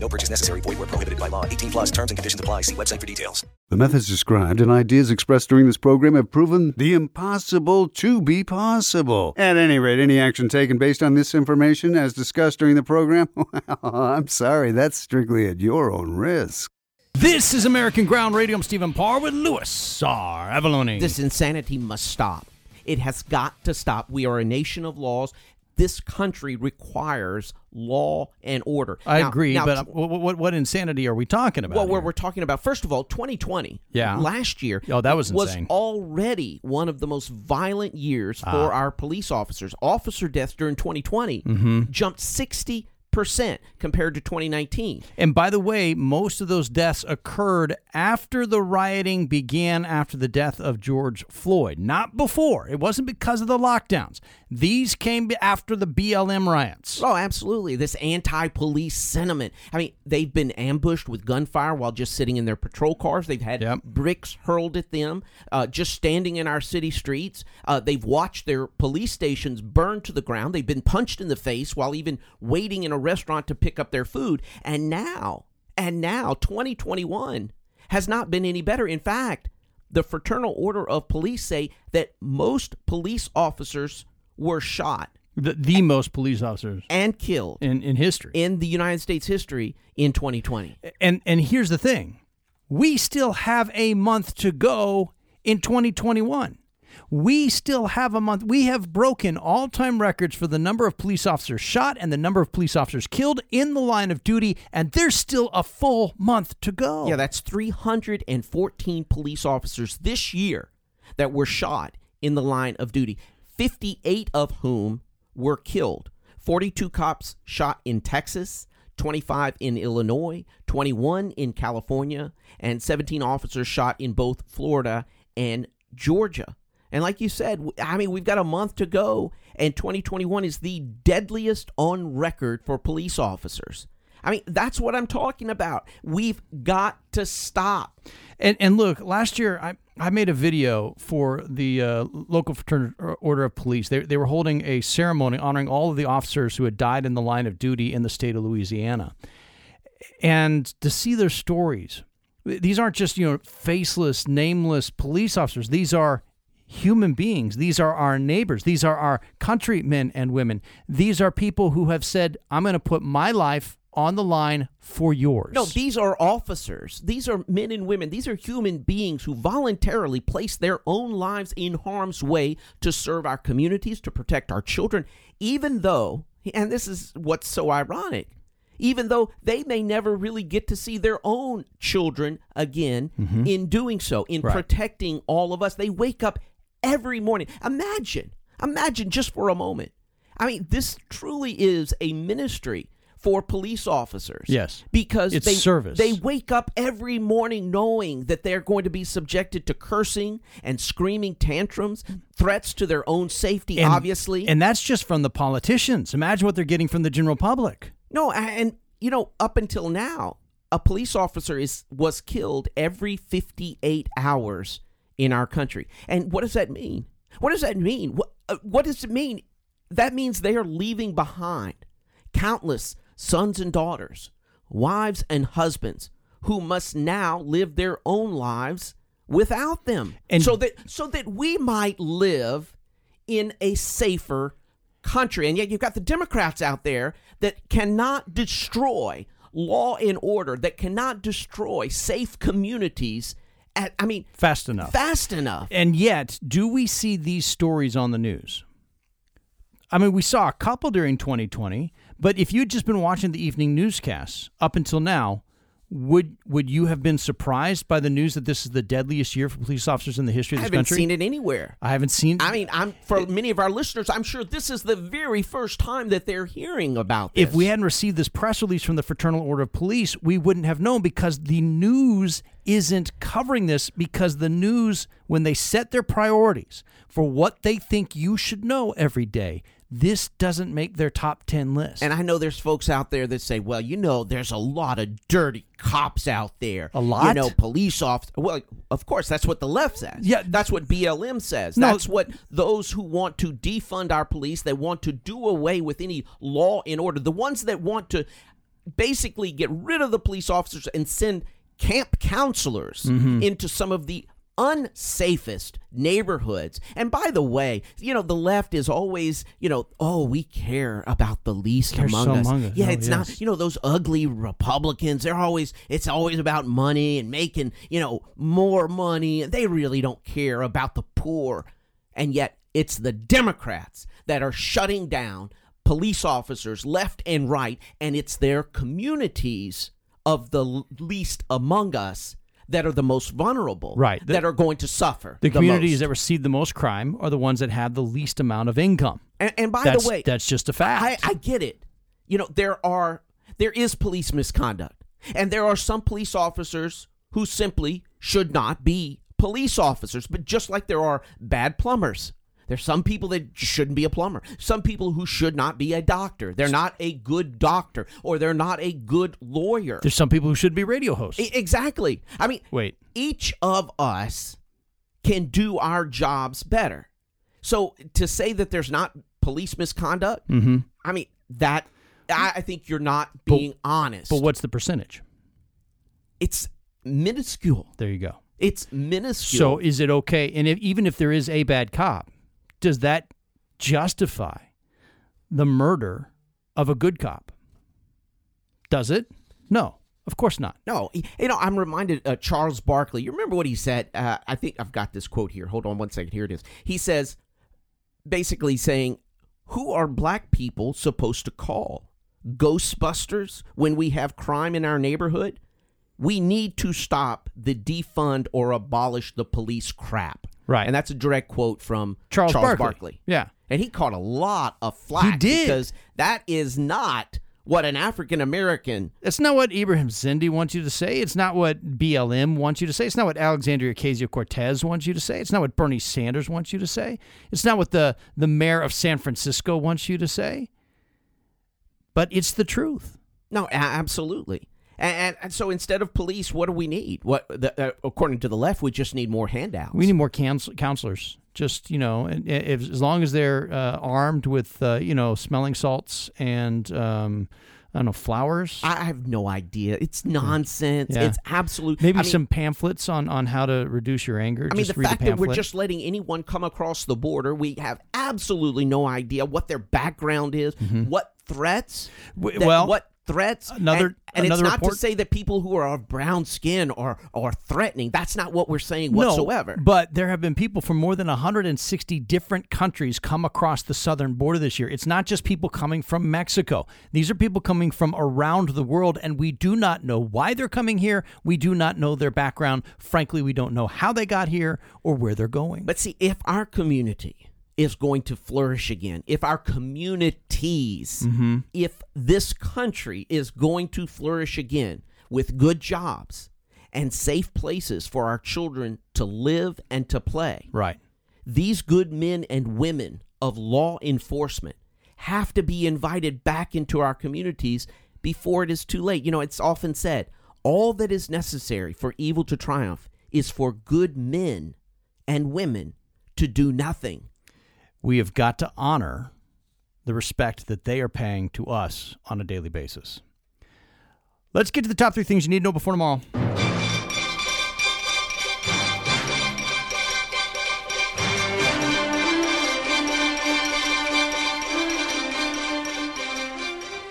No purchase necessary. Void where prohibited by law. 18 plus terms and conditions apply. See website for details. The methods described and ideas expressed during this program have proven the impossible to be possible. At any rate, any action taken based on this information as discussed during the program, well, I'm sorry, that's strictly at your own risk. This is American Ground Radio. I'm Stephen Parr with Louis R. Avallone. This insanity must stop. It has got to stop. We are a nation of laws. This country requires law and order. I Now- agree, now, but uh, what, what, what insanity are we talking about? well, here? we're talking about, first of all, 2020. Yeah. Last year. Oh, that was was insane. already one of the most violent years for Ah. our police officers. Officer deaths during 2020 Mm-hmm. jumped 60 percent compared to 2019. And by the way, most of those deaths occurred after the rioting began after the death of George Floyd, not before. It wasn't because of the lockdowns. These came after the BLM riots. Oh, absolutely. This anti police sentiment. I mean, they've been ambushed with gunfire while just sitting in their patrol cars. They've had Yep. bricks hurled at them uh, just standing in our city streets. Uh, they've watched their police stations burn to the ground. They've been punched in the face while even waiting in a restaurant to pick up their food. And now, and now, 2021 has not been any better. In fact, the Fraternal Order of Police say that most police officers were shot The, the most police officers and killed in, in history. in the United States history in 2020. and and here's the thing. We still have a month to go in 2021 we still have a month. We have broken all-time records for the number of police officers shot and the number of police officers killed in the line of duty and there's still a full month to go. Yeah, that's 314 police officers this year that were shot in the line of duty, 58 of whom were killed. 42 cops shot in Texas, 25 in Illinois, 21 in California, and 17 officers shot in both Florida and Georgia. And like you said, I mean, we've got a month to go, and 2021 is the deadliest on record for police officers. I mean, that's what I'm talking about. We've got to stop. And and look, last year I, I made a video for the uh, local fraternity order of police. They they were holding a ceremony honoring all of the officers who had died in the line of duty in the state of Louisiana. And to see their stories, these aren't just you know faceless, nameless police officers. These are human beings. These are our neighbors. These are our countrymen and women. These are people who have said, "I'm going to put my life on the line for yours." No, these are officers. These are men and women. These are human beings who voluntarily place their own lives in harm's way to serve our communities, to protect our children, even though, and this is what's so ironic, even though they may never really get to see their own children again mm-hmm. in doing so, in Right. protecting all of us. They wake up every morning. Imagine, imagine just for a moment. I mean, this truly is a ministry for police officers. Yes. Because It's they, service. they wake up every morning knowing that they're going to be subjected to cursing and screaming tantrums, threats to their own safety, And- obviously. And that's just from the politicians. Imagine what they're getting from the general public. No, and you know, up until now, a police officer is was killed every 58 hours in our country. And what does that mean? What does that mean? What uh, what does it mean? That means they are leaving behind countless sons and daughters, wives and husbands who must now live their own lives without them. And- so that so that we might live in a safer country. And yet you've got the Democrats out there that cannot destroy law and order, that cannot destroy safe communities at I mean Fast enough. fast enough. And yet, do we see these stories on the news? I mean, we saw a couple during 2020, but if you'd just been watching the evening newscasts up until now, would would you have been surprised by the news that this is the deadliest year for police officers in the history of this country? I haven't country? seen it anywhere. I haven't seen. I mean, I'm for many of our listeners, I'm sure this is the very first time that they're hearing about this. if we hadn't received this press release from the Fraternal Order of Police, we wouldn't have known because the news isn't covering this because the news, when they set their priorities for what they think you should know every day, this doesn't make their top 10 list. And I know there's folks out there that say, well, you know, there's a lot of dirty cops out there. A lot? You know, police officers. Well, of course, that's what the left says. Yeah. That's what BLM says. No. That's what those who want to defund our police, they want to do away with any law and order. The ones that want to basically get rid of the police officers and send camp counselors Mm-hmm. into some of the unsafest neighborhoods. And by the way, you know, the left is always, you know, oh, we care about the least among so us. among us. Yeah, Oh, it's yes. not, you know, those ugly Republicans, they're always, it's always about money and making, you know, more money. They really don't care about the poor. And yet it's the Democrats that are shutting down police officers left and right, and it's their communities of the least among us that are the most vulnerable, Right. The- that are going to suffer. the communities most. that receive the most crime are the ones that have the least amount of income. and, and by that's, the way, that's just a fact. I, I get it. You know, there are there is police misconduct. And there are some police officers who simply should not be police officers, but just like there are bad plumbers. There's some people that shouldn't be a plumber. Some people who should not be a doctor. They're not a good doctor or they're not a good lawyer. There's some people who should be radio hosts. E- exactly. I mean, Wait. each of us can do our jobs better. So to say that there's not police misconduct, Mhm. I mean that I, I think you're not being honest. But what's the percentage? It's minuscule. There you go. It's minuscule. So is it okay? And if, even if there is a bad cop, does that justify the murder of a good cop? Does it? No, of course not. no, you know, I'm reminded uh, Charles Barkley. You remember what he said? Uh, I think I've got this quote here. Hold on one second. Here it is. He says, basically saying, "Who are black people supposed to call? Ghostbusters when we have crime in our neighborhood? We need to stop the defund or abolish the police crap." Right. and that's a direct quote from Charles, Barkley. Barkley. Yeah. And he caught a lot of flack did. because that is not what an African American It's not what Ibram X. Kendi wants you to say. It's not what BLM wants you to say. It's not what Alexandria Ocasio Cortez wants you to say. It's not what Bernie Sanders wants you to say. It's not what the, the mayor of San Francisco wants you to say. But it's the truth. No, a- absolutely. And, and, and so instead of police, what do we need? What the, uh, according to the left, we just need more handouts. We need more counsel- counselors. Just you know, and if, as long as they're uh, armed with uh, you know smelling salts and um, I don't know flowers. I have no idea. It's nonsense. Yeah. It's absolute. Maybe I mean, some pamphlets on, on how to reduce your anger. I mean, Just the read fact that we're just letting anyone come across the border, we have absolutely no idea what their background is, what threats, Mm-hmm. That- well, what threats. another- and, and another it's not report- to say that people who are of brown skin are are threatening. That's not what we're saying whatsoever. No, but there have been people from more than 160 different countries come across the southern border this year. It's not just people coming from Mexico. These are people coming from around the world, and we do not know why they're coming here. We do not know their background. Frankly, we don't know how they got here or where they're going. But see, if our community is going to flourish again, if our communities, Mm-hmm. if this country is going to flourish again with good jobs and safe places for our children to live and to play, right. these good men and women of law enforcement have to be invited back into our communities before it is too late. You know, it's often said all that is necessary for evil to triumph is for good men and women to do nothing. We have got to honor the respect that they are paying to us on a daily basis. Let's get to the top three things you need to know before tomorrow.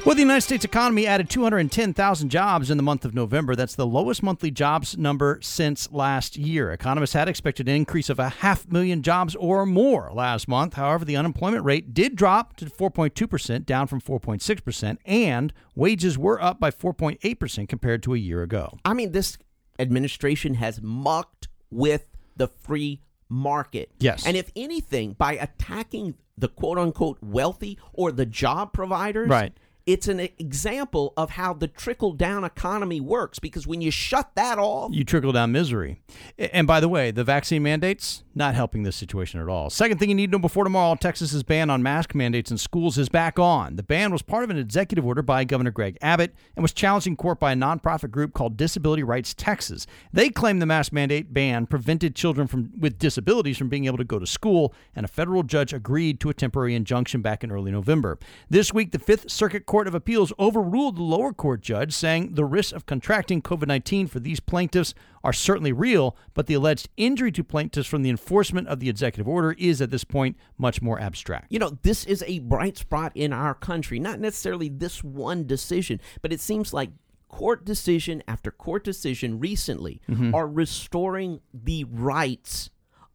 Well, the United States economy added 210,000 jobs in the month of November. That's the lowest monthly jobs number since last year. Economists had expected an increase of a half million jobs or more last month. However, the unemployment rate did drop to 4.2%, down from 4.6%, and wages were up by 4.8% compared to a year ago. I mean, this administration has mucked with the free market. Yes. And if anything, by attacking the quote unquote wealthy or the job providers, Right. It's an example of how the trickle down economy works because when you shut that off, you trickle down misery. And by the way, the vaccine mandates not helping this situation at all. Second thing you need to know before tomorrow, Texas's ban on mask mandates in schools is back on. The ban was part of an executive order by Governor Greg Abbott and was challenged in court by a nonprofit group called Disability Rights Texas. They claim the mask mandate ban prevented children from with disabilities from being able to go to school, and a federal judge agreed to a temporary injunction back in early November. This week, the Fifth Circuit Court of Appeals overruled the lower court judge, saying the risks of contracting COVID 19 for these plaintiffs are certainly real, but the alleged injury to plaintiffs from the enforcement of the executive order is at this point much more abstract. You know, this is a bright spot in our country, not necessarily this one decision, but it seems like court decision after court decision recently mm-hmm. are restoring the rights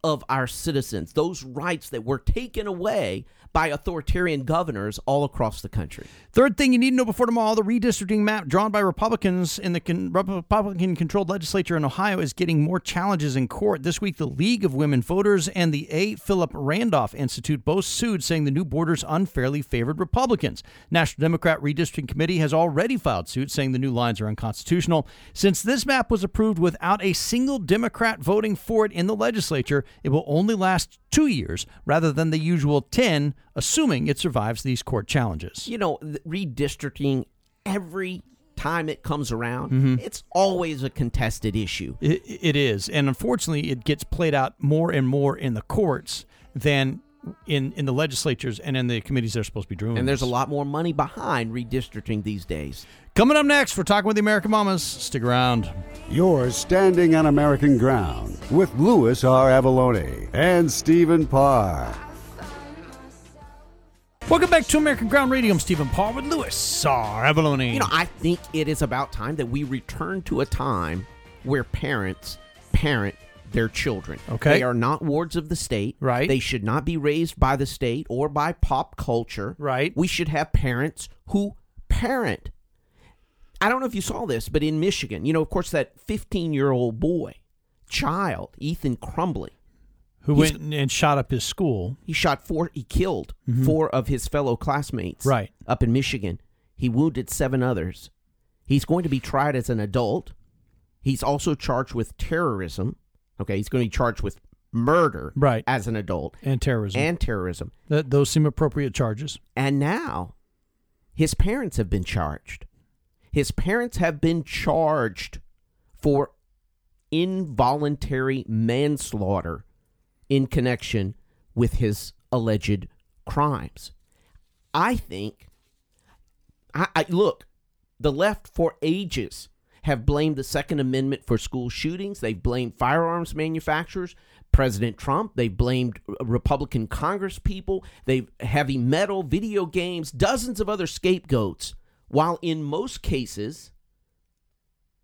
of our citizens, those rights that were taken away by authoritarian governors all across the country. Third thing you need to know before tomorrow the redistricting map drawn by Republicans in the con- Republican controlled legislature in Ohio is getting more challenges in court. This week, the League of Women Voters and the A. Philip Randolph Institute both sued, saying the new borders unfairly favored Republicans. National Democrat Redistricting Committee has already filed suit, saying the new lines are unconstitutional. Since this map was approved without a single Democrat voting for it in the legislature, it will only last two years rather than the usual 10 assuming it survives these court challenges. You know, redistricting every time it comes around, mm-hmm. it's always a contested issue. It, it is. And unfortunately, it gets played out more and more in the courts than in in the legislatures and in the committees they're supposed to be doing. And there's a lot more money behind redistricting these days. Coming up next, we're talking with the American Mamas. Stick around. You're standing on American ground with Louis R. Avallone and Stephen Parr. Welcome back to American Ground Radio. I'm Stephen Parr with Louis R. Avallone. You know, I think it is about time that we return to a time where parents parent their children. Okay. They are not wards of the state. Right. They should not be raised by the state or by pop culture. Right. We should have parents who parent. I don't know if you saw this, but in Michigan, you know, of course, that 15 year old boy, child, Ethan Crumbley, who went and shot up his school. He shot four, he killed mm-hmm. four of his fellow classmates. Right. Up in Michigan. He wounded seven others. He's going to be tried as an adult. He's also charged with terrorism. Okay, he's going to be charged with murder right. as an adult and terrorism. And terrorism. Th- those seem appropriate charges. And now his parents have been charged. His parents have been charged for involuntary manslaughter in connection with his alleged crimes. I think I, I look, the left for ages have blamed the Second Amendment for school shootings. They've blamed firearms manufacturers. President Trump. They've blamed Republican Congress people. They've heavy metal, video games, dozens of other scapegoats. While in most cases,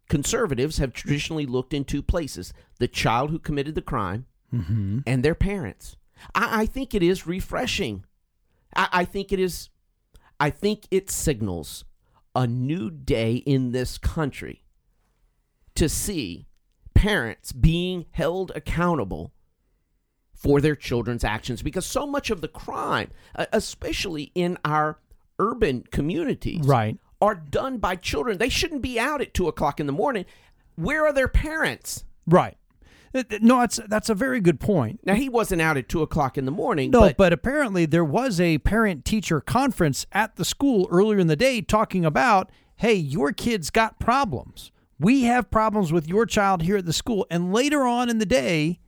conservatives have traditionally looked in two places the child who committed the crime mm-hmm. and their parents. I, I, think it is refreshing. I, I think it is, I think it signals a new day in this country to see parents being held accountable for their children's actions because so much of the crime, especially in our urban communities, right. are done by children. They shouldn't be out at two o'clock in the morning. Where are their parents? Right. Uh, uh, no, that's that's a very good point. Now he wasn't out at two o'clock in the morning. No, but, but apparently there was a parent-teacher conference at the school earlier in the day talking about, hey, your kid's got problems we have problems with your child here at the school. And later on in the day,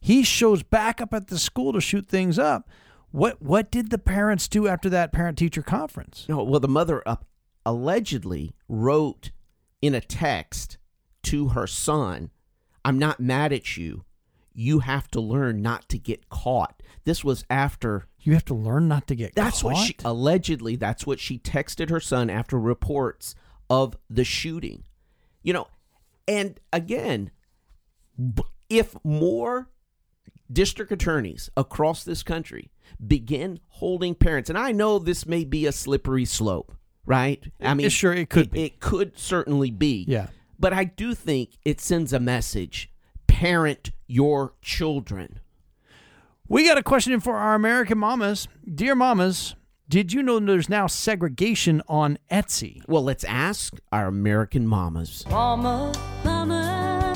he shows back up at the school to shoot things up. What what did the parents do after that parent teacher conference? No, well, the mother uh, allegedly wrote in a text to her son, "I'm not mad at you. You have to learn not to get caught." This was after you have to learn not to get that's caught. what she allegedly. That's what she texted her son after reports of the shooting. You know, and again, if more district attorneys across this country begin holding parents, and I know this may be a slippery slope, right? I mean, sure, it could it, be. It could certainly be. Yeah. But I do think it sends a message parent your children. We got a question for our American mamas. Dear mamas, Did you know there's now segregation on Etsy? Well, let's ask our American mamas. Mama, mama.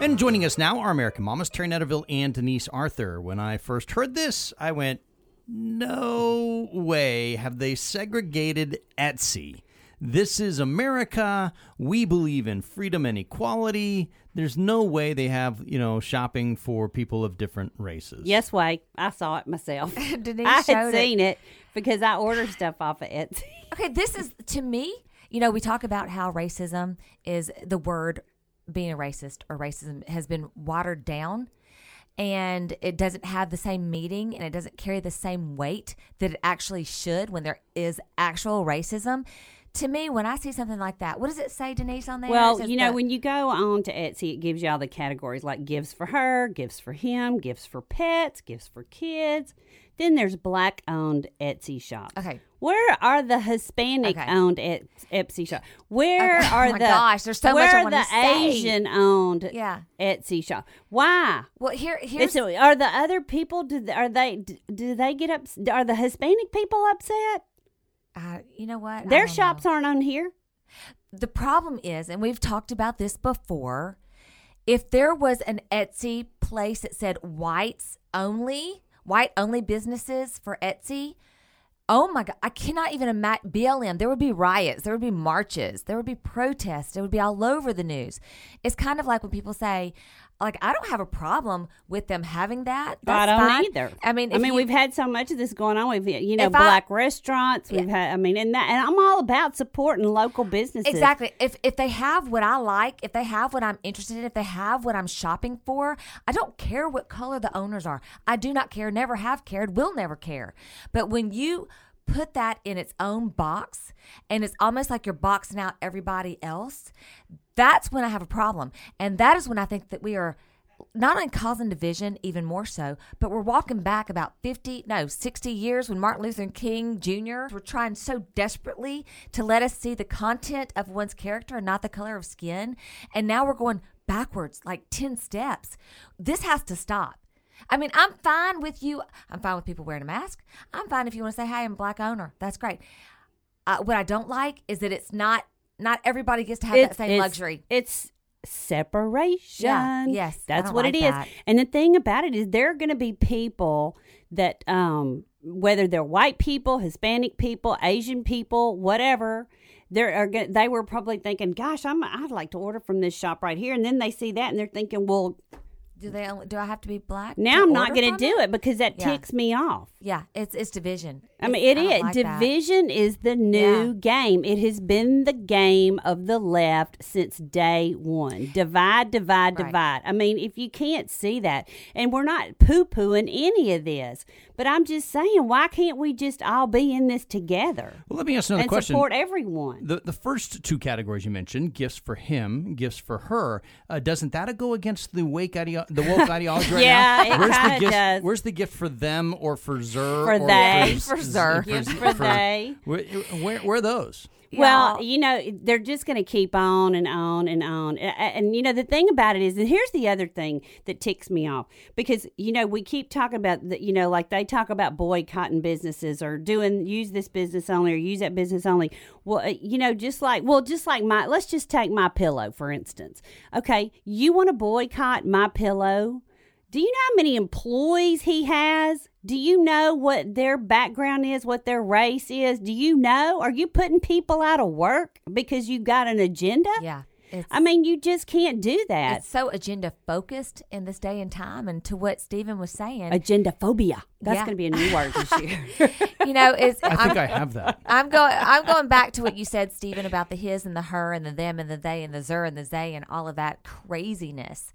And joining us now are American Mamas, Terry Netterville and Denise Arthur. When I first heard this, I went, no way have they segregated Etsy. This is America. We believe in freedom and equality. There's no way they have, you know, shopping for people of different races. Yes, way. I saw it myself. Denise I showed had it. seen it because I order stuff off of Etsy. Okay, this is to me. You know, we talk about how racism is the word being a racist or racism has been watered down and it doesn't have the same meaning and it doesn't carry the same weight that it actually should when there is actual racism. To me, when I see something like that, what does it say, Denise, on there? Well, you know, when you go on to Etsy, it gives you all the categories like gifts for her, gifts for him, gifts for pets, gifts for kids. Then there's black owned Etsy shops. Okay. Where are the Hispanic Okay. owned Et- Etsy shops? Where Okay. Oh are my the gosh, there's so much where I are the. Asian owned Yeah. Etsy shop? Why? well, here, here's It's, are the other people? Do are they? Do they get up? Are the Hispanic people upset? Uh, you know what? Their don't know. shops aren't on here. the problem is, and we've talked about this before, if there was an Etsy place that said whites only, white only businesses for Etsy, oh my God, I cannot even imagine BLM. There would be riots, there would be marches, there would be protests, it would be all over the news. It's kind of like when people say, like, I don't have a problem with them having that. That's I don't fine. either. I mean, I mean, you- we've had so much of this going on. We've, you know, If I- black restaurants. We've had. I mean, and that, and I'm all about supporting local businesses. Exactly. If if they have what I like, if they have what I'm interested in, if they have what I'm shopping for, I don't care what color the owners are. I do not care, never have cared, will never care. But when you put that in its own box and it's almost like you're boxing out everybody else, that's when I have a problem. And that is when I think that we are not only causing division, even more so, but we're walking back about 50, no, 60 years when Martin Luther King Jr. were trying so desperately to let us see the content of one's character and not the color of skin. And now we're going backwards like 10 steps. This has to stop. I mean, I'm fine with you. I'm fine with people wearing a mask. I'm fine if you want to say, hey, I'm black owner. That's great. Uh, what I don't like is that it's not, not everybody gets to have It's- that same it's- luxury. It's separation. Yeah, yes, that's what like it is. that. And the thing about it is, there are going to be people that, um, whether they're white people, Hispanic people, Asian people, whatever. There are go- they were probably thinking, "Gosh, I'm I'd like to order from this shop right here," and then they see that and they're thinking, "Well, Do they? Do I have to be black? now to I'm not going to do it because that Yeah. ticks me off." Yeah, it's it's division. I mean, It's- it don't is. like. Division is the new Yeah. game. It has been the game of the left since day one. Divide, divide, Right. divide. I mean, if you can't see that, and we're not poo pooing any of this, but I'm just saying, why can't we just all be in this together Well, let me ask another and question. support everyone? The the first two categories you mentioned, gifts for him, gifts for her, uh, doesn't that go against the wake ideo- the woke ideology right Yeah, now? where's the gift, does. Where's the gift for them or for Zer For or they. For Z- Zer. Gifts for they. Where, where, where are those? Well, you know, they're just going to keep on and on and on. A- a- And, you know, the thing about it is, and here's the other thing that ticks me off because, you know, we keep talking about, the, you know, like they talk about boycotting businesses or doing, use this business only or use that business only. Well, uh, you know, just like, well, just like my, let's just take MyPillow, for instance. Okay. You want to boycott MyPillow? Do you know how many employees he has? Do you know what their background is, what their race is? Do you know? Are you putting people out of work because you've got an agenda? Yeah, it's, I mean, you just can't do that. it's so agenda focused in this day and time. And to what Stephen was saying, Agenda phobia. That's Yeah. going to be a new word this year. you know, is I think I'm, I have that. I'm going. I'm going back to what you said, Stephen, about the his and the her and the them and the they and the zer and the they and all of that craziness.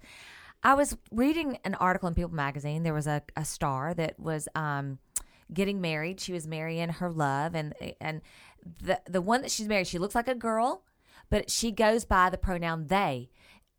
I was reading an article in People magazine. There was a, a star that was um, getting married. She was marrying her love, and and the the one that she's married, she looks like a girl, but she goes by the pronoun they.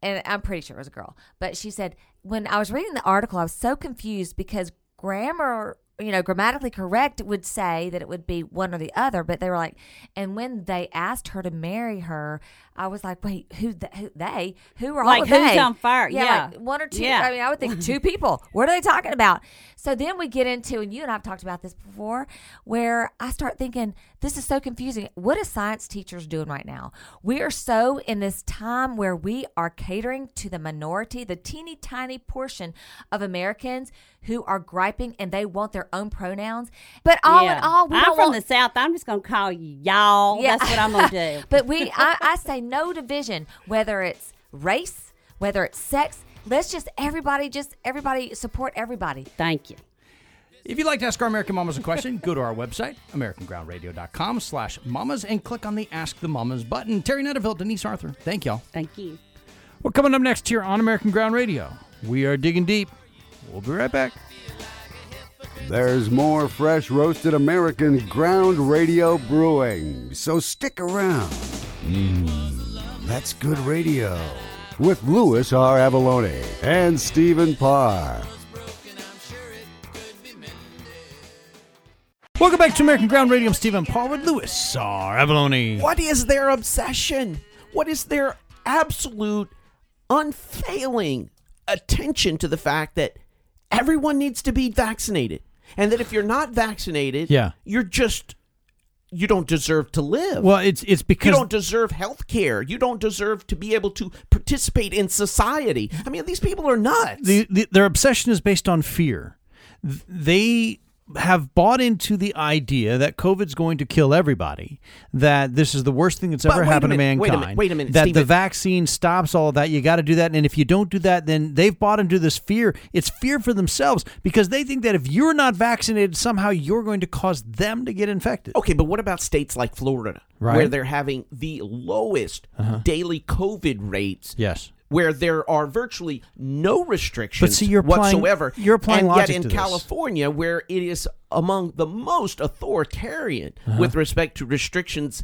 And I'm pretty sure it was a girl. But she said when I was reading the article, I was so confused because grammar you know, grammatically correct would say that it would be one or the other, but they were like, and when they asked her to marry her, I was like, wait, who, th- who they? Who are all Like, of who's they? on fire? Yeah. like one or two. Yeah. I mean, I would think two people. What are they talking about? So then we get into, and you and I've talked about this before, where I start thinking, this is so confusing. What is science teachers doing right now? We are so in this time where we are catering to the minority, the teeny tiny portion of Americans who are griping and they want their own pronouns. But all Yeah. in all, we I'm from want, the South. I'm just going to call you y'all. Yeah. That's what I'm going to do. but we, I, I say no division, whether it's race, whether it's sex. Let's just everybody, just everybody support everybody. Thank you. If you'd like to ask our American Mamas a question, go to our website, AmericanGroundRadio.com slash mamas, and click on the Ask the Mamas button. Terry Netterville, Denise Arthur, thank y'all. Thank you. Well, coming up next here on American Ground Radio, we are digging deep. We'll be right back. There's more fresh roasted American ground radio brewing, so stick around. Mmm, that's good radio. With Louis R. Avallone and Stephen Parr. Welcome back to American Ground Radio. I'm Stephen Parr with Louis R. Avallone. What is their obsession? What is their absolute, unfailing attention to the fact that everyone needs to be vaccinated? And that if you're not vaccinated, Yeah. you're just, you don't deserve to live. Well, it's it's because you don't deserve health care. You don't deserve to be able to participate in society. I mean, these people are nuts. the, the, their obsession is based on fear. They have bought into the idea that COVID's going to kill everybody, that this is the worst thing that's But ever happened to minute, wait a mankind. minute, wait a minute, That the vaccine stops all of that. You got to do that. And if you don't do that, then they've bought into this fear. It's fear for themselves because they think that if you're not vaccinated, somehow you're going to cause them to get infected. Okay, but what about states like Florida, Right. where they're having the lowest uh-huh. daily COVID rates? Yes. Where there are virtually no restrictions see, you're applying- whatsoever. you're applying and yet in to this. California, where it is among the most authoritarian Uh-huh. with respect to restrictions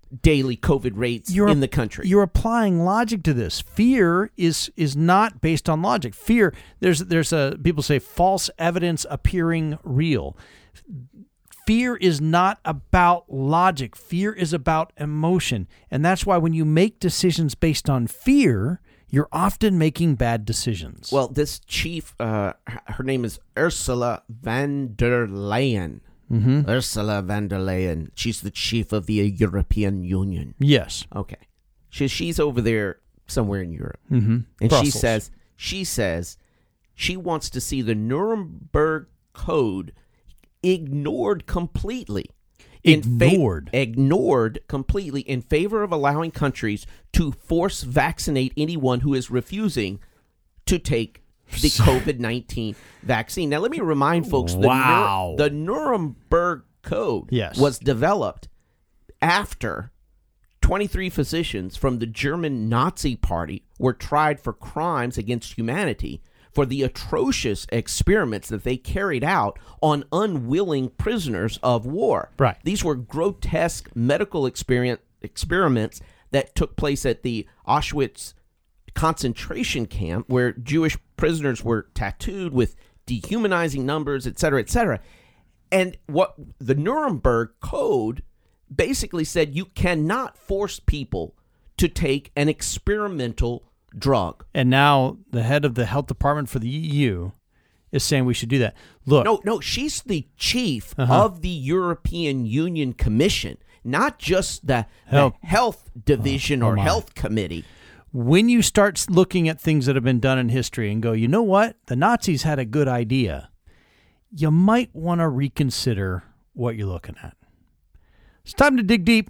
daily COVID rates in the country. You're applying logic to this. Fear is is not based on logic. Fear there's there's a people say false evidence appearing real. Fear is not about logic. Fear is about emotion. And that's why when you make decisions based on fear, you're often making bad decisions. Well, this chief, uh, her name is Ursula van der Leyen. Mhm. Ursula van der Leyen. She's the chief of the European Union. yes. Okay, she, she's over there somewhere in Europe, Mhm. and she says she says she wants to see the Nuremberg Code ignored completely. in fa- Ignored. ignored completely in favor of allowing countries to force vaccinate anyone who is refusing to take the COVID 19 vaccine. Now, let me remind folks the, Nur- Wow. the Nuremberg Code Yes. was developed after 23 physicians from the German Nazi Party were tried for crimes against humanity for the atrocious experiments that they carried out on unwilling prisoners of war. Right. These were grotesque medical experience, experiments that took place at the Auschwitz concentration camp where Jewish prisoners were tattooed with dehumanizing numbers, et cetera, et cetera. And what the Nuremberg Code basically said you cannot force people to take an experimental drug. And now the head of the health department for the EU is saying we should do that. Look, No, no, she's the chief Uh-huh. of the European Union Commission, not just the, the Health. health division Oh, or my. health committee. When you start looking at things that have been done in history and go, you know what? The Nazis had a good idea. You might want to reconsider what you're looking at. It's time to dig deep.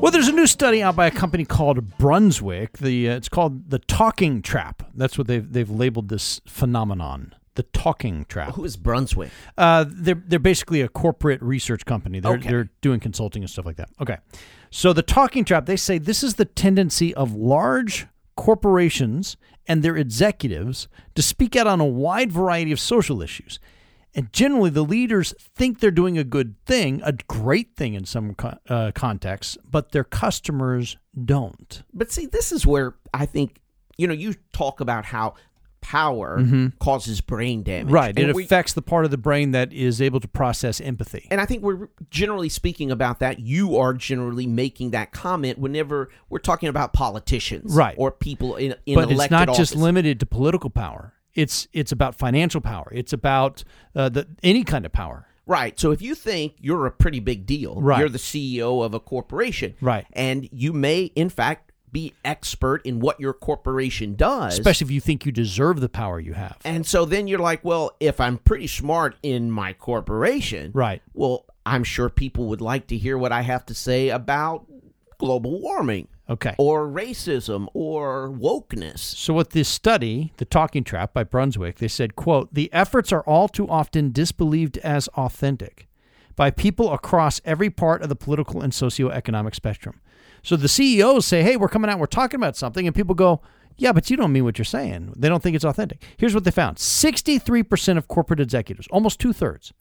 Well, there's a new study out by a company called Brunswick. The uh, it's called the talking trap. That's what they've they've labeled this phenomenon. The talking trap. Who is Brunswick? Uh, they're they're basically a corporate research company. They're Okay. they're doing consulting and stuff like that. Okay, so the talking trap. They say this is the tendency of large corporations and their executives to speak out on a wide variety of social issues. And generally, the leaders think they're doing a good thing, a great thing in some uh, contexts, but their customers don't. But see, this is where I think you know you talk about how power causes brain damage, Mm-hmm. Right. And it we- affects the part of the brain that is able to process empathy. And I think we're generally speaking about that. You are generally making that comment whenever we're talking about politicians, Right. or people in, in but it's not just limited to political power. It's it's about financial power. It's about uh, the any kind of power. Right. So if you think you're a pretty big deal, Right. you're the CEO of a corporation, Right. and you may, in fact, be expert in what your corporation does. Especially if you think you deserve the power you have. and so then you're like, well, if I'm pretty smart in my corporation, Right. well, I'm sure people would like to hear what I have to say about global warming Okay. or racism or wokeness. So with this study, The Talking Trap by Brunswick, they said, quote, the efforts are all too often disbelieved as authentic by people across every part of the political and socioeconomic spectrum. So the CEOs say, hey, we're coming out, we're talking about something, and people go, yeah, but you don't mean what you're saying. They don't think it's authentic. Here's what they found 63% of corporate executives, almost two thirds,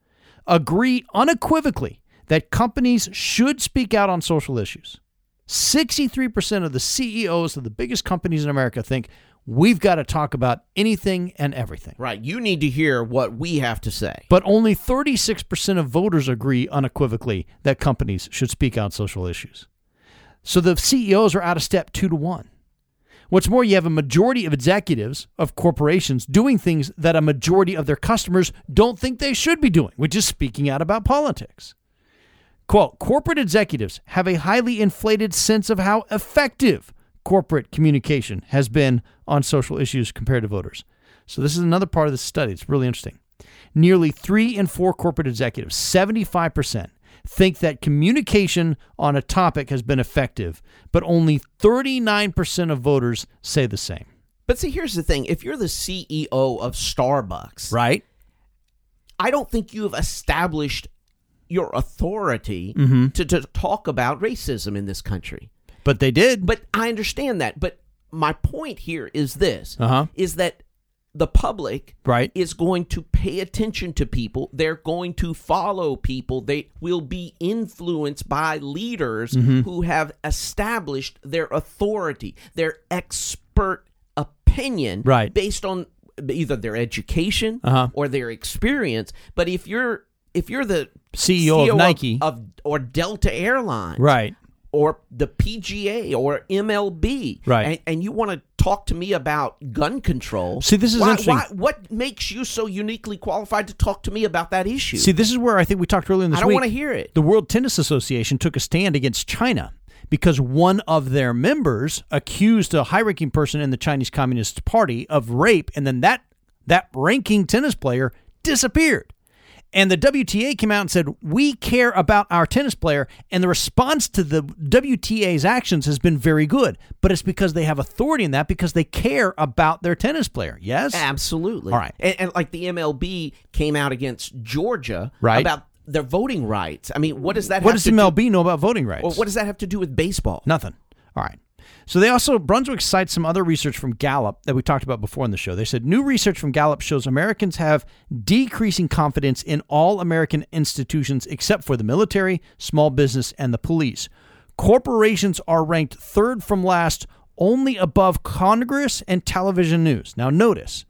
agree unequivocally that companies should speak out on social issues. 63% of the CEOs of the biggest companies in America think we've got to talk about anything and everything. Right. You need to hear what we have to say. But only 36% of voters agree unequivocally that companies should speak out social issues. So the CEOs are out of step two to one. What's more, you have a majority of executives of corporations doing things that a majority of their customers don't think they should be doing, which is speaking out about politics. Quote Corporate executives have a highly inflated sense of how effective corporate communication has been on social issues compared to voters. So, this is another part of the study. It's really interesting. Nearly three in four corporate executives, 75%, think that communication on a topic has been effective, but only 39% of voters say the same. But see, here's the thing if you're the CEO of Starbucks, Right? I don't think you have established your authority Mm-hmm. to, to talk about racism in this country. But they did. But I understand that. But my point here is this Uh-huh. is that the public Right. is going to pay attention to people. They're going to follow people. They will be influenced by leaders Mm-hmm. who have established their authority, their expert opinion Right. based on either their education Uh-huh. or their experience. But if you're if you're the CEO of Nike. of, or Delta Airlines, Right. Or the PGA or MLB, Right. And, and you want to talk to me about gun control? See, this is why, interesting. Why, what makes you so uniquely qualified to talk to me about that issue? See, this is where I think we talked earlier in this I don't want to hear it. The World Tennis Association took a stand against China because one of their members accused a high-ranking person in the Chinese Communist Party of rape, and then that that ranking tennis player disappeared. And the WTA came out and said, We care about our tennis player. And the response to the WTA's actions has been very good. But it's because they have authority in that because they care about their tennis player. Yes? Absolutely. All right. And, and like the MLB came out against Georgia Right. about their voting rights. I mean, what does that What does MLB do? know about voting rights? Well, what does that have to do with baseball? Nothing. All right. So they also Brunswick cites some other research from Gallup that we talked about before in the show. They said new research from Gallup shows Americans have decreasing confidence in all American institutions except for the military, small business, and the police. Corporations are ranked third from last, only above Congress and television news. Now notice,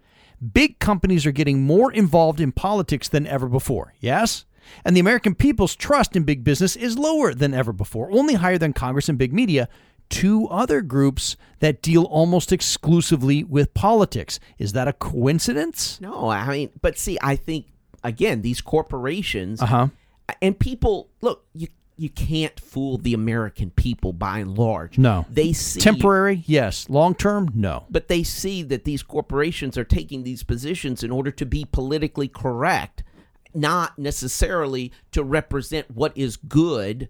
big companies are getting more involved in politics than ever before. Yes? And the American people's trust in big business is lower than ever before, only higher than Congress and big media, two other groups that deal almost exclusively with politics. Is that a coincidence? No, I mean, but see, I think again, these corporations Uh huh. and people look, you you can't fool the American people by and large. No. They see Temporary, yes. Long term, no. but they see that these corporations are taking these positions in order to be politically correct, not necessarily to represent what is good,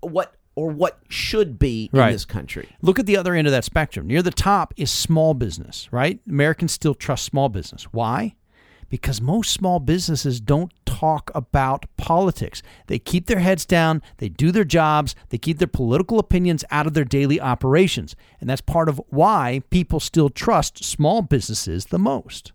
what or what should be Right. in this country. Look at the other end of that spectrum. Near the top is small business, right? Americans still trust small business. Why? Because most small businesses don't talk about politics. They keep their heads down, they do their jobs, they keep their political opinions out of their daily operations. And that's part of why people still trust small businesses the most.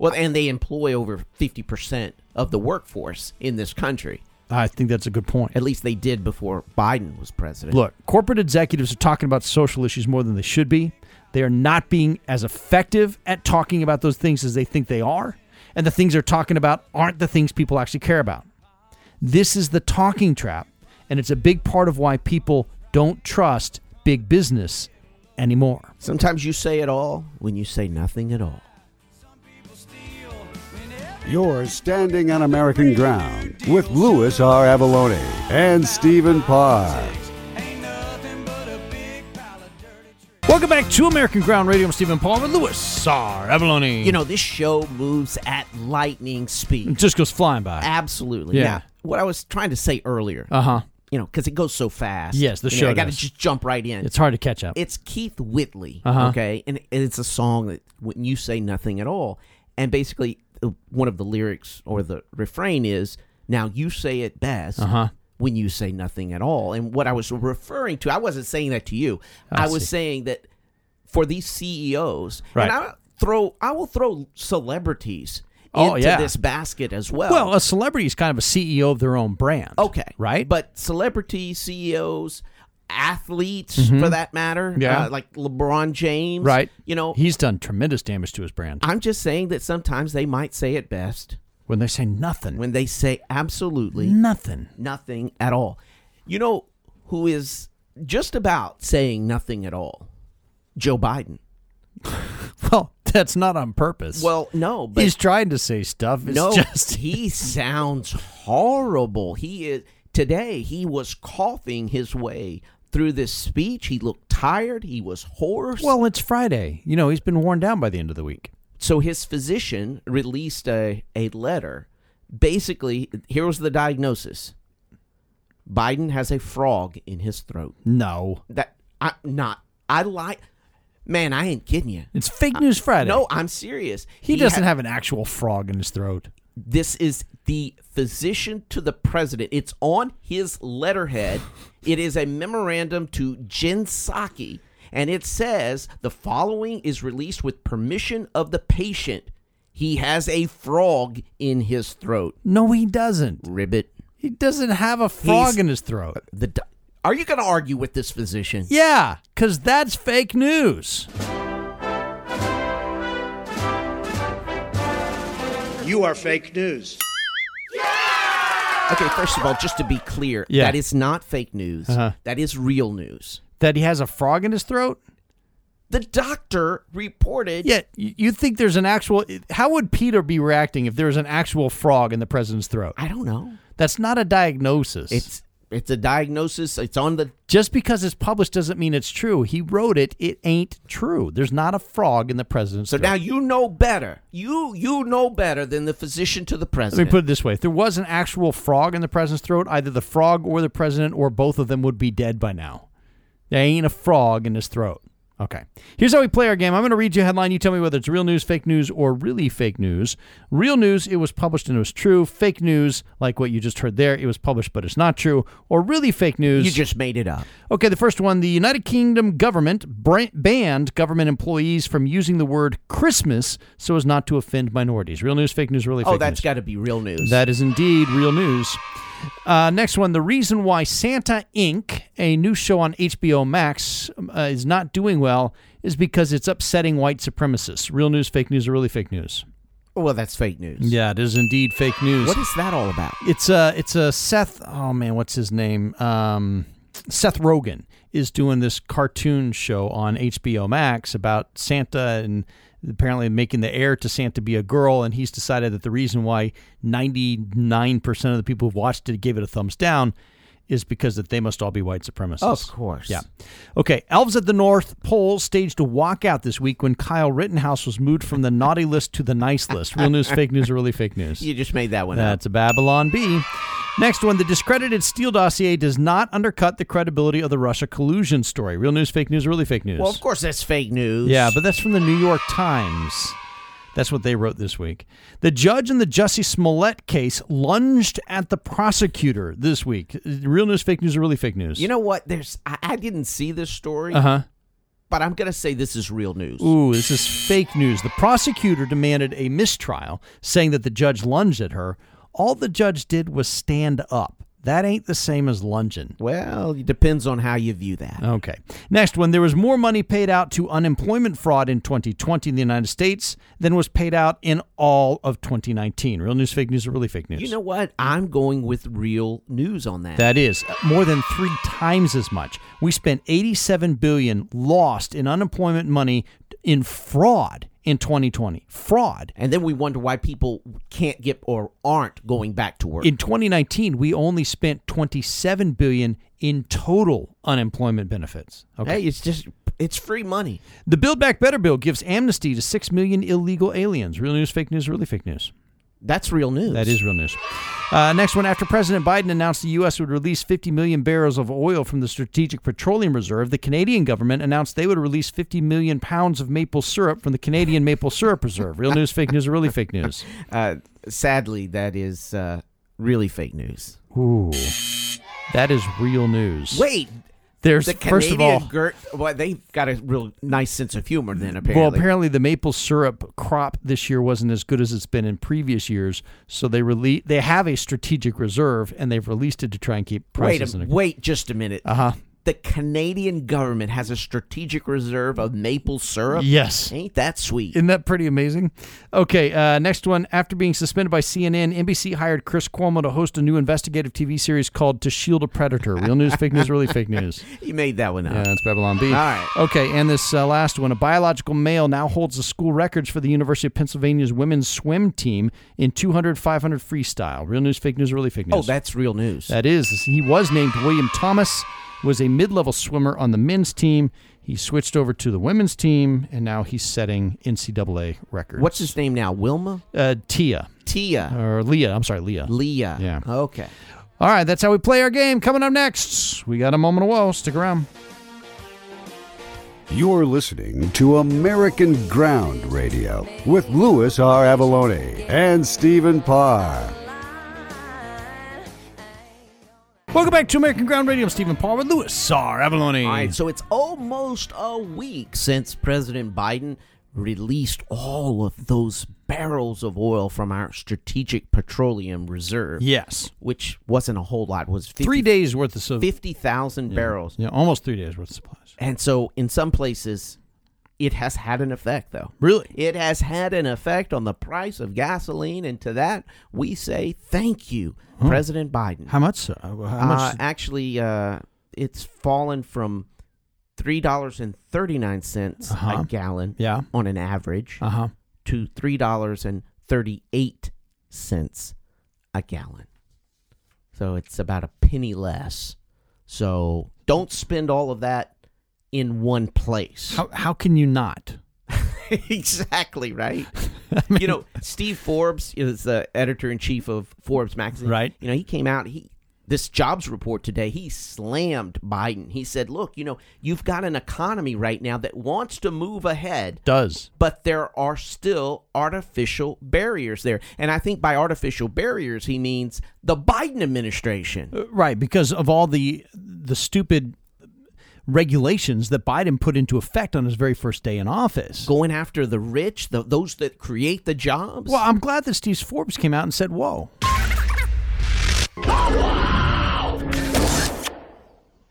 Well, and they employ over 50% of the workforce in this country. I think that's a good point. At least they did before Biden was president. Look, corporate executives are talking about social issues more than they should be. They are not being as effective at talking about those things as they think they are. And the things they're talking about aren't the things people actually care about. This is the talking trap. And it's a big part of why people don't trust big business anymore. Sometimes you say it all when you say nothing at all. You're standing on American ground with Louis R. Avallone and Stephen Parr. Welcome back to American Ground Radio. I'm Stephen Parr with Louis R. Avallone. You know, this show moves at lightning it speed. just goes flying by. Absolutely. Yeah. Now, what I was trying to say earlier, Uh huh. you know, because it goes so fast. Yes, the You know, show I got to just jump right in. It's hard to catch up. It's Keith Whitley, Uh-huh. okay, and and it's a song that when you say nothing at all, and basically one of the lyrics or the refrain is now you say it best Uh-huh. when you say nothing at all. And what I was referring to, I wasn't saying that to you. I I, was saying that for these CEOs, Right. and I throw I will throw celebrities Oh, into yeah. this basket as well. well, a celebrity is kind of a CEO of their own brand. Okay. Right? But celebrities, CEOs, athletes for that matter, Mm-hmm. Yeah. uh, like LeBron James, Right. You know, He's done tremendous damage to his brand. I'm just saying that sometimes they might say it best When they say nothing. when they say absolutely nothing. nothing at all. You know who is just about saying nothing at all? Joe Biden. Well, that's not on purpose. Well, no, but he's trying to say stuff. It's no, just he sounds horrible. He is today. He was coughing his way through this speech. He looked tired. He was hoarse. Well, it's Friday. You know, he's been worn down by the end of the week. so his physician released a a letter. Basically, here was the diagnosis: Biden has a frog in his throat. No. That I'm not. I like. Man, I ain't kidding you. It's fake news Friday. No, I'm serious. he, doesn't ha- have an actual frog in his throat. This is the physician to the president. It's on his letterhead. it is a memorandum to Jen Psaki, and it says the following is released with permission of the patient. He has a frog in his throat. No, he doesn't. Ribbit. He doesn't have a frog He's- in his throat. Uh, the Are you going to argue with this physician? Yeah, because that's fake news. You are fake news. Okay, first of all, just to be clear, Yeah. that is not fake news. Uh-huh. That is real news. That he has a frog in his throat? The doctor reported Yeah, you you think there's an actual. How would Peter be reacting if there was an actual frog in the president's throat? I don't know. That's not a diagnosis. It's it's a diagnosis. It's on the Just because it's published doesn't mean it's true. He wrote it. It ain't true. There's not a frog in the president's So throat. now you know better. You you know better than the physician to the president. Let me put it this way: if there was an actual frog in the president's throat, either the frog or the president or both of them would be dead by now. There ain't a frog in his throat. Okay. Here's how we play our game. I'm going to read you a headline. You tell me whether it's real news, fake news, or really fake news. Real news, it was published and it was true. Fake news, like what you just heard there, it was published but it's not true. Or really fake news. you just made it up. Okay, the first one the United Kingdom government banned government employees from using the word Christmas so as not to offend minorities. Real news, fake news, really oh, fake Oh, news. that's got to be real news. That is indeed real news. Uh, next one, the reason why Santa Inc., a new show on HBO Max, uh, is not doing well is because it's upsetting white supremacists. Real news, fake news, or really fake news? Well, that's fake news. Yeah, it is indeed fake news. What is that all about? It's a it's a Seth. Oh man, what's his name? Um, Seth Rogen is doing this cartoon show on HBO Max about Santa and apparently making the heir to Santa be a girl. And he's decided that the reason why ninety nine percent of the people who've watched it gave it a thumbs down is because that they must all be white supremacists. Of course. Yeah. Okay. Elves at the North Pole staged a walkout this week when Kyle Rittenhouse was moved from the naughty list to the nice list. Real news, fake news, or really fake news? You just made that one up. That's a Babylon Bee. Next one, the discredited Steele dossier does not undercut the credibility of the Russia collusion story. Real news, fake news, or really fake news? Well, of course that's fake news. Yeah, but that's from the New York Times. That's what they wrote this week. The judge in the Jussie Smollett case lunged at the prosecutor this week. Real news, fake news, or really fake news? You know what? There's I, I didn't see this story, Uh huh. but I'm gonna say this is real news. Ooh, this is fake news. The prosecutor demanded a mistrial, saying that the judge lunged at her. All the judge did was stand up. That ain't the same as lunging. Well, it depends on how you view that. Okay. Next one. There was more money paid out to unemployment fraud in 2020 in the United States than was paid out in all of 2019. Real news, fake news, or really fake news? You know what? I'm going with real news on that. That is uh, more than three times as much. We spent 87 billion lost in unemployment money in fraud in 2020. Fraud. and then we wonder why people can't get or aren't going back to work. In 2019, we only spent 27 billion in total unemployment benefits. Okay. Hey, it's just it's free money. The Build Back Better bill gives amnesty to 6 million illegal aliens. Real news, fake news, really fake news. That's real news. That is real news. Uh, next one. After President Biden announced the U.S. would release 50 million barrels of oil from the Strategic Petroleum Reserve, the Canadian government announced they would release 50 million pounds of maple syrup from the Canadian Maple Syrup Reserve. Real news, fake news, or really fake news? Uh, sadly, that is uh, really fake news. Ooh. That is real news. Wait, There's, the first of all, Gert, well, they've got a real nice sense of humor. Then apparently, Well, apparently the maple syrup crop this year wasn't as good as it's been in previous years, so they rele- they have a strategic reserve and they've released it to try and keep wait, prices a, in wait, just a minute. Uh huh. The Canadian government has a strategic reserve of maple syrup. Yes. ain't that sweet? Isn't that pretty amazing? Okay, uh, next one. After being suspended by CNN, NBC hired Chris Cuomo to host a new investigative TV series called To Shield a Predator. Real news, fake news, really fake news. you made that one up. Yeah, that's Babylon Bee. All right. Okay, and this uh, last one. A biological male now holds the school records for the University of Pennsylvania's women's swim team in 200, 500 freestyle. Real news, fake news, really fake news. Oh, that's real news. That is. He was named William Thomas, was a mid-level swimmer on the men's team. He switched over to the women's team, and now he's setting NCAA records. What's his name now? Wilma? Uh, Tia. Tia. Or Lia. I'm sorry, Lia. Lia. Yeah. Okay. All right, that's how we play our game. Coming up next, we got a moment of woe. Stick around. You're listening to American Ground Radio with Louis R. Avallone and Stephen Parr. Welcome back to American Ground Radio. I'm Stephen Parr with Louis R. Avallone. All right, so it's almost a week since President Biden released all of those barrels of oil from our strategic petroleum reserve. Yes. Which wasn't a whole lot, was 50, Three days worth of stuff. 50,000 barrels. Yeah, almost three days worth of supplies. And so in some places, it has had an effect, though. Really? It has had an effect on the price of gasoline, and to that we say thank you, President Biden. How much? so? How much? Uh, actually, uh, it's fallen from three dollars and thirty nine cents Uh-huh. a gallon yeah. on an average Uh huh. to three dollars and thirty eight cents a gallon. So it's about a penny less. So don't spend all of that in one place. How how can you not? exactly right. you know, Steve Forbes is the editor in chief of Forbes magazine. Right. You know, he came out. He this jobs report today. He slammed Biden. He said, "Look, you know, you've got an economy right now that wants to move ahead." Does But there are still artificial barriers there. And I think by artificial barriers, he means the Biden administration. Uh, right because of all the the stupid regulations that Biden put into effect on his very first day in office. Going after the rich, the, those that create the jobs. Well, I'm glad that Steve Forbes came out and said, "Whoa."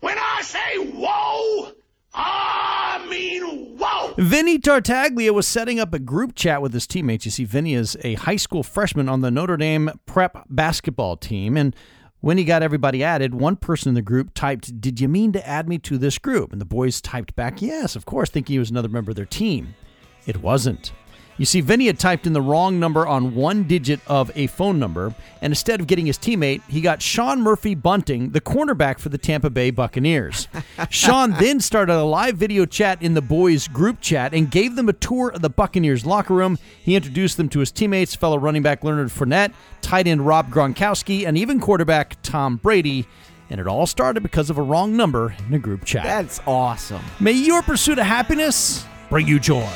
When I say whoa, I mean whoa. Vinny Tartaglia was setting up a group chat with his teammates. You see, Vinny is a high school freshman on the Notre Dame prep basketball team. And when he got everybody added, one person in the group typed, Did you mean to add me to this group? And the boys typed back, Yes, of course, thinking he was another member of their team. It wasn't. You see, Vinny had typed in the wrong number on one digit of a phone number, and instead of getting his teammate, he got Sean Murphy Bunting, the cornerback for the Tampa Bay Buccaneers. Sean then started a live video chat in the boys' group chat and gave them a tour of the Buccaneers locker room. He introduced them to his teammates, fellow running back Leonard Fournette, tight end Rob Gronkowski, and even quarterback Tom Brady. And it all started because of a wrong number in a group chat. That's awesome. May your pursuit of happiness bring you joy.